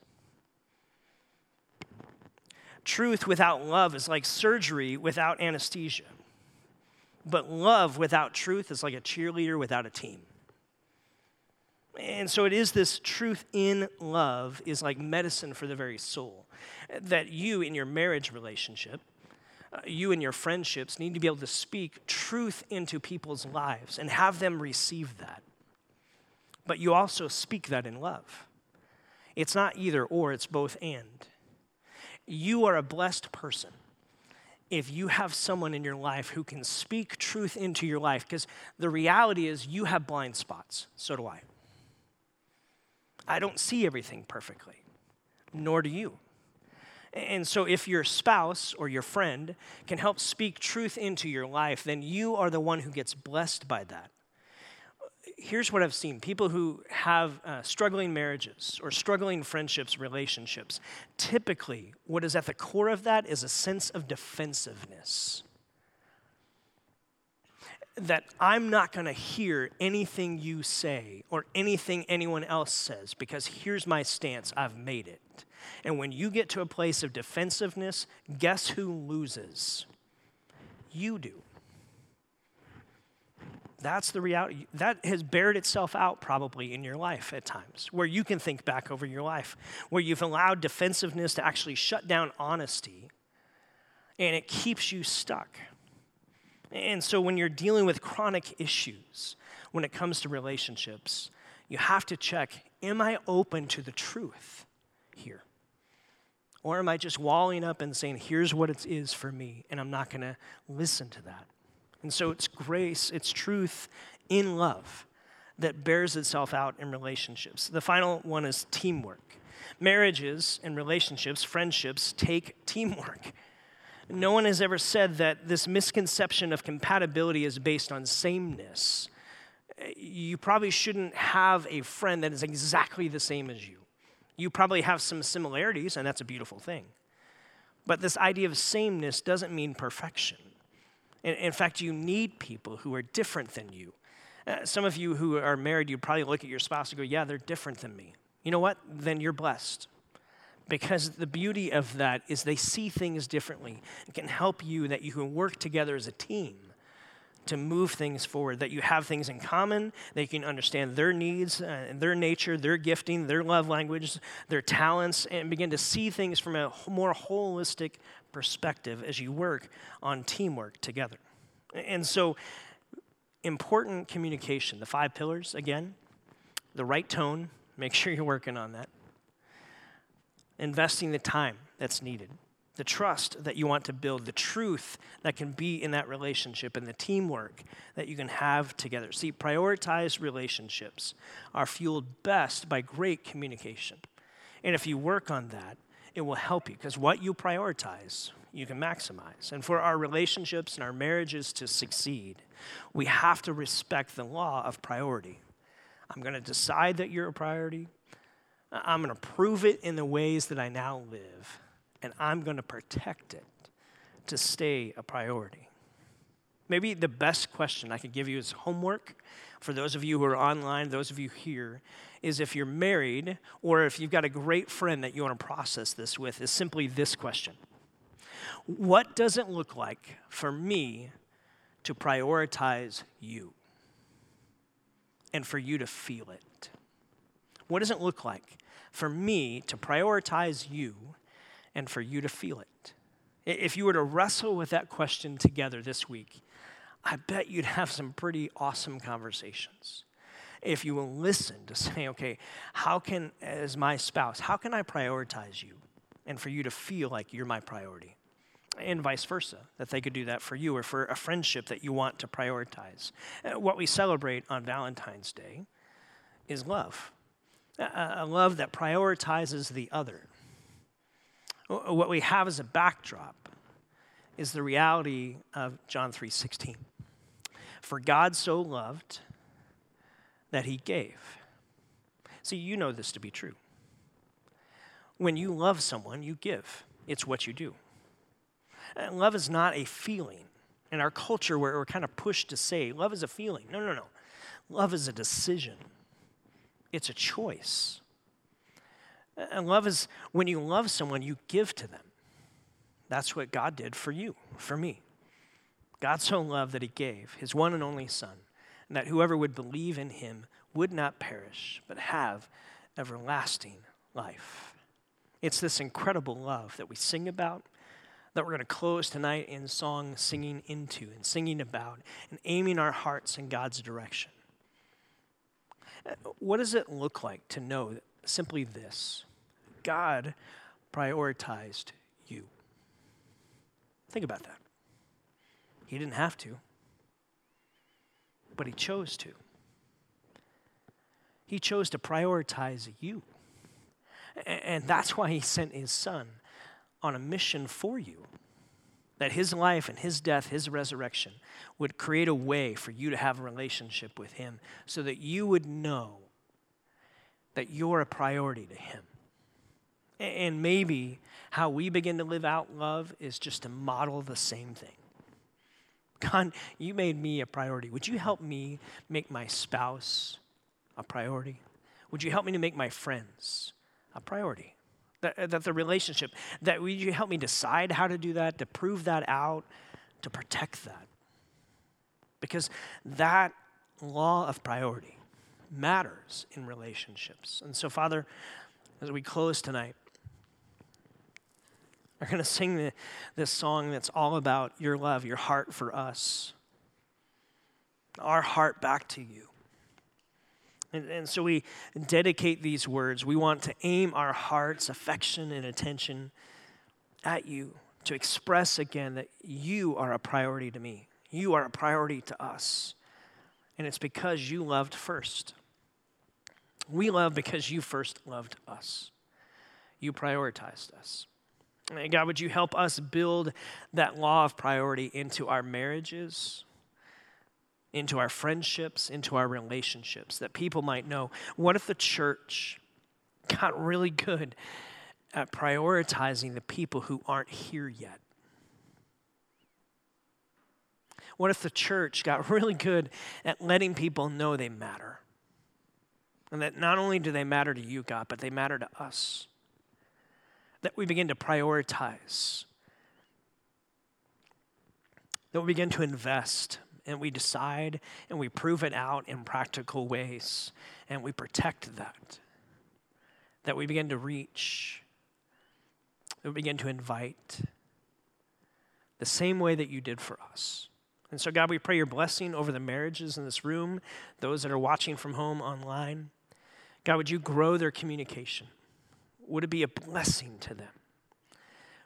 Truth without love is like surgery without anesthesia. But love without truth is like a cheerleader without a team. And so it is this truth in love is like medicine for the very soul. That you in your marriage relationship, uh, you and your friendships need to be able to speak truth into people's lives and have them receive that. But you also speak that in love. It's not either or, it's both and. You are a blessed person if you have someone in your life who can speak truth into your life, because the reality is you have blind spots. So do I. I don't see everything perfectly, nor do you. And so, if your spouse or your friend can help speak truth into your life, then you are the one who gets blessed by that. Here's what I've seen people who have uh, struggling marriages or struggling friendships, relationships, typically, what is at the core of that is a sense of defensiveness. That I'm not going to hear anything you say or anything anyone else says because here's my stance, I've made it. And when you get to a place of defensiveness, guess who loses? You do. That's the reality. That has bared itself out probably in your life at times, where you can think back over your life, where you've allowed defensiveness to actually shut down honesty, and it keeps you stuck. And so when you're dealing with chronic issues, when it comes to relationships, you have to check am I open to the truth here? Or am I just walling up and saying, here's what it is for me, and I'm not going to listen to that? And so it's grace, it's truth in love that bears itself out in relationships. The final one is teamwork. Marriages and relationships, friendships, take teamwork. No one has ever said that this misconception of compatibility is based on sameness. You probably shouldn't have a friend that is exactly the same as you. You probably have some similarities, and that's a beautiful thing. But this idea of sameness doesn't mean perfection. In, in fact, you need people who are different than you. Uh, some of you who are married, you probably look at your spouse and go, Yeah, they're different than me. You know what? Then you're blessed. Because the beauty of that is they see things differently. It can help you that you can work together as a team to move things forward, that you have things in common, that you can understand their needs, uh, their nature, their gifting, their love language, their talents, and begin to see things from a more holistic perspective as you work on teamwork together. And so, important communication, the five pillars, again, the right tone, make sure you're working on that. Investing the time. that's needed, the trust that you want to build, the truth that can be in that relationship, and the teamwork that you can have together. See, prioritized relationships are fueled best by great communication. And if you work on that, it will help you because what you prioritize, you can maximize. And for our relationships and our marriages to succeed, we have to respect the law of priority. I'm going to decide that you're a priority. I'm going to prove it in the ways that I now live, and I'm going to protect it to stay a priority. Maybe the best question I could give you is homework for those of you who are online, those of you here, is if you're married or if you've got a great friend that you want to process this with, is simply this question What does it look like for me to prioritize you and for you to feel it? What does it look like for me to prioritize you and for you to feel it? If you were to wrestle with that question together this week, I bet you'd have some pretty awesome conversations. If you will listen to say, (laughs) okay, how can, as my spouse, how can I prioritize you? And for you to feel like you're my priority. And vice versa, that they could do that for you or for a friendship that you want to prioritize. Uh, what we celebrate on Valentine's Day is love a love that prioritizes the other. What we have as a backdrop is the reality of John 3:16. For God so loved that he gave. See, you know this to be true. When you love someone, you give. It's what you do. And love is not a feeling. In our culture, where we're kind of pushed to say, love is a feeling. No, no, no. Love is a decision, it's a choice. Uh, and love is when you love someone, you give to them. That's what God did for you, for me. God so loved that he gave his one and only Son, and that whoever would believe in him would not perish, but have everlasting life. It's this incredible love that we sing about, that we're going to close tonight in song singing into and singing about, and aiming our hearts in God's direction. Uh, what does it look like to know simply this God prioritized you? Think about that. He didn't have to, but he chose to. He chose to prioritize you. And that's why he sent his son on a mission for you. That his life and his death, his resurrection, would create a way for you to have a relationship with him so that you would know that you're a priority to him. And maybe how we begin to live out love is just to model the same thing. God, you made me a priority. Would you help me make my spouse a priority? Would you help me to make my friends a priority? That, uh, that the relationship, that would you help me decide how to do that, to prove that out, to protect that? Because that law of priority matters in relationships. And so, Father, as we close tonight, are going to sing the, this song that's all about your love, your heart for us, our heart back to you. And, and so we dedicate these words. We want to aim our heart's affection and attention at you to express again that you are a priority to me. You are a priority to us. And it's because you loved first. We love because you first loved us. You prioritized us. God, would you help us build that law of priority into our marriages, into our friendships, into our relationships, that people might know what if the church got really good at prioritizing the people who aren't here yet? What if the church got really good at letting people know they matter? And that not only do they matter to you, God, but they matter to us that we begin to prioritize, that we begin to invest, and we decide and we prove it out in practical ways, and we protect that, that we begin to reach, that we begin to invite the same way that you did for us. And so, God, we pray your blessing over the marriages in this room, those that are watching from home online. God, would you grow their communication? Would it be a blessing to them?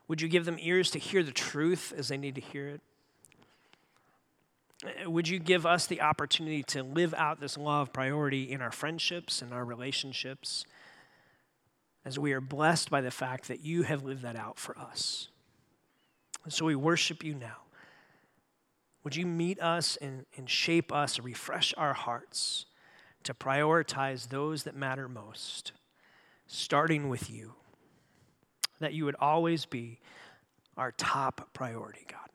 Would you give them ears to hear the truth as they need to hear it? Uh, Would you give us the opportunity to live out this law of priority in our friendships and our relationships as we are blessed by the fact that you have lived that out for us? And so we worship you now. Would you meet us and, and shape us refresh our hearts to prioritize those that matter most, starting with you? That you would always be our top priority, God.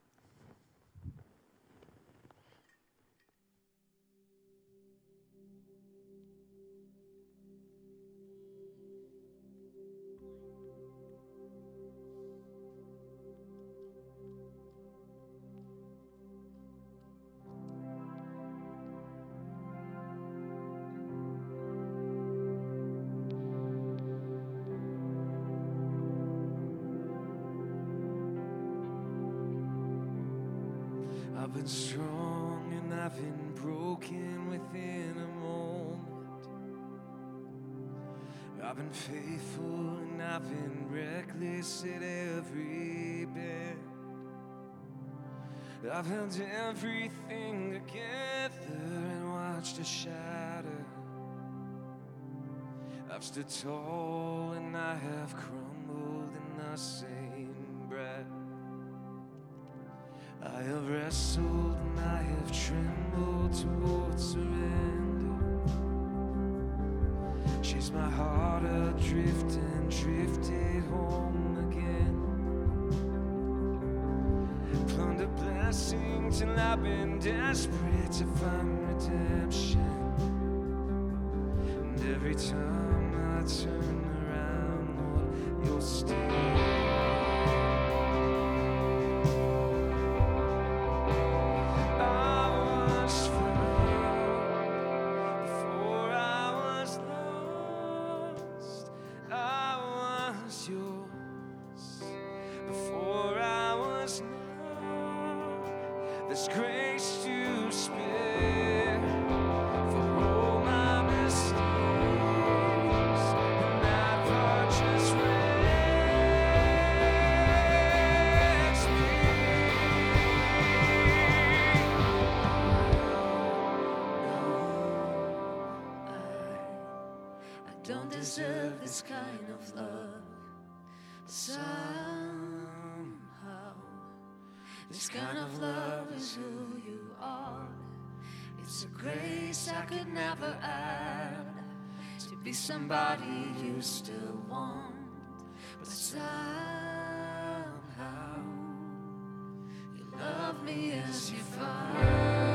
I've held everything together and watched it shatter. I've stood tall and I have crumbled in the same breath. I have wrestled and I have trembled towards surrender. Chased my heart adrift and drifted home again. Blessing till I've been desperate to find redemption. And every time I turn around, Lord, you're still. This kind of love is who you are. It's a grace I could never add to be somebody you still want. But somehow, you love me as you find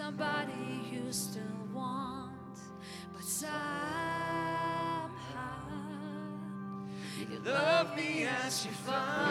somebody you still want. But somehow, you love me as you find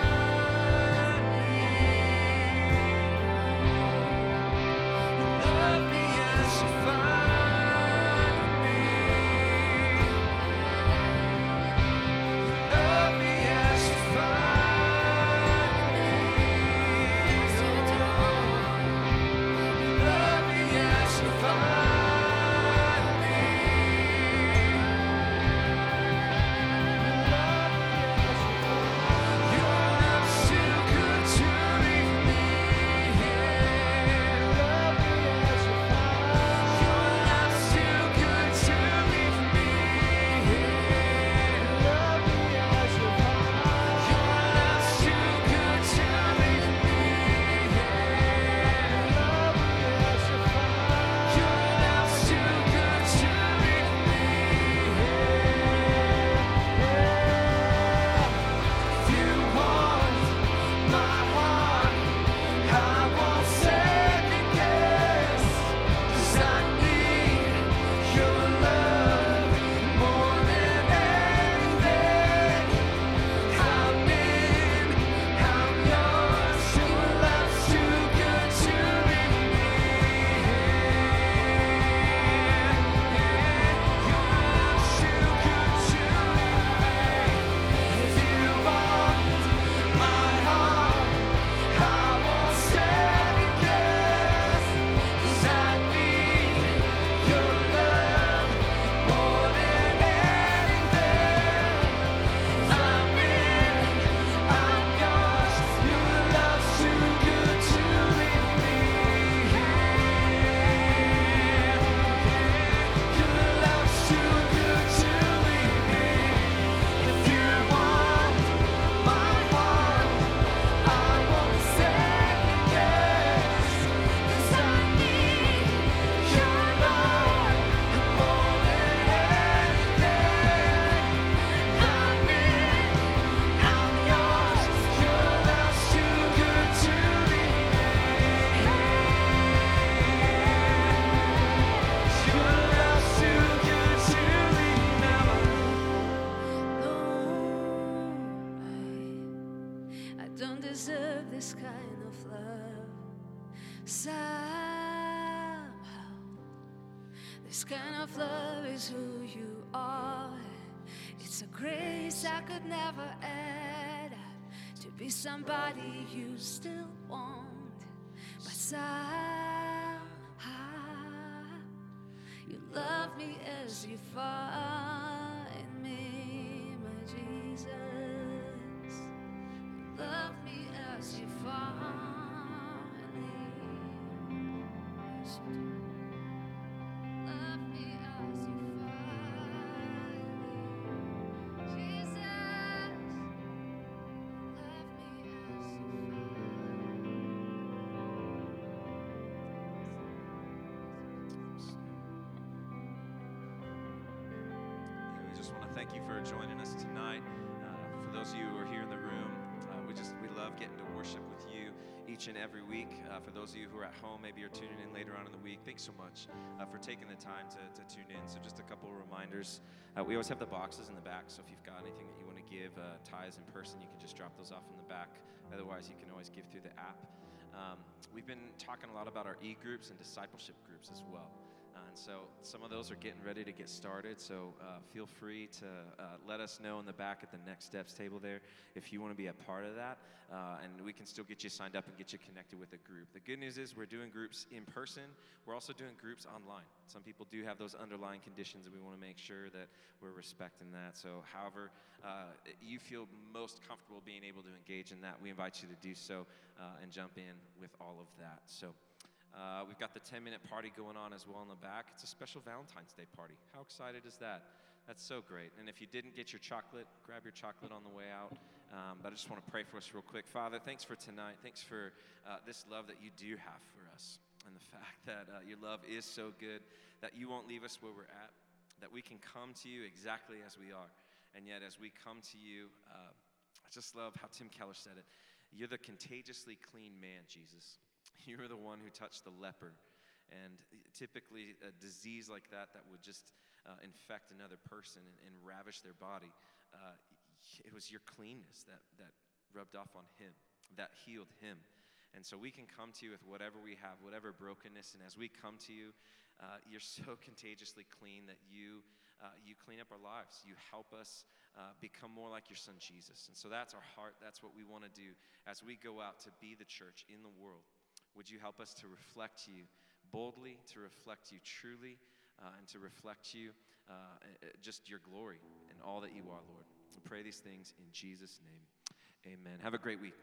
I could never add up to be somebody you still want. But somehow, you love me as you find me, my Jesus. You love me as you find thank you for joining us tonight. Uh, for those of you who are here in the room, uh, we just we love getting to worship with you each and every week. Uh, for those of you who are at home, maybe you're tuning in later on in the week. Thanks so much uh, for taking the time to, to tune in. So just a couple of reminders. Uh, we always have the boxes in the back. So if you've got anything that you want to give uh, ties in person, you can just drop those off in the back. Otherwise, you can always give through the app. Um, we've been talking a lot about our e groups and discipleship groups as well. And so some of those are getting ready to get started. So uh, feel free to uh, let us know in the back at the next steps table there if you want to be a part of that. Uh, and we can still get you signed up and get you connected with a group. The good news is we're doing groups in person. We're also doing groups online. Some people do have those underlying conditions, and we want to make sure that we're respecting that. So, however uh, you feel most comfortable being able to engage in that, we invite you to do so uh, and jump in with all of that. So. Uh, we've got the 10 minute party going on as well in the back. It's a special Valentine's Day party. How excited is that? That's so great. And if you didn't get your chocolate, grab your chocolate on the way out. Um, but I just want to pray for us real quick. Father, thanks for tonight. Thanks for uh, this love that you do have for us and the (laughs) fact that uh, your love is so good that you won't leave us where we're at, that we can come to you exactly as we are. And yet, as we come to you, uh, I just love how Tim Keller said it. You're the contagiously clean man, Jesus. (laughs) You were the one who touched the leper. And typically, a disease like that that would just uh, infect another person and, and ravish their body, uh, it was your cleanness that, that rubbed off on him, that healed him. And so we can come to you with whatever we have, whatever brokenness. And as we come to you, uh, you're so (laughs) contagiously clean that you, uh, you clean up our lives. You help us uh, become more like your son Jesus. And so that's our heart. That's what we want to do as we go out to be the church in the world. Would you help us to reflect you boldly, to reflect you truly, uh, and to reflect you uh, just your glory and all that you are, Lord? I pray these things in Jesus' name. Amen. Have a great week.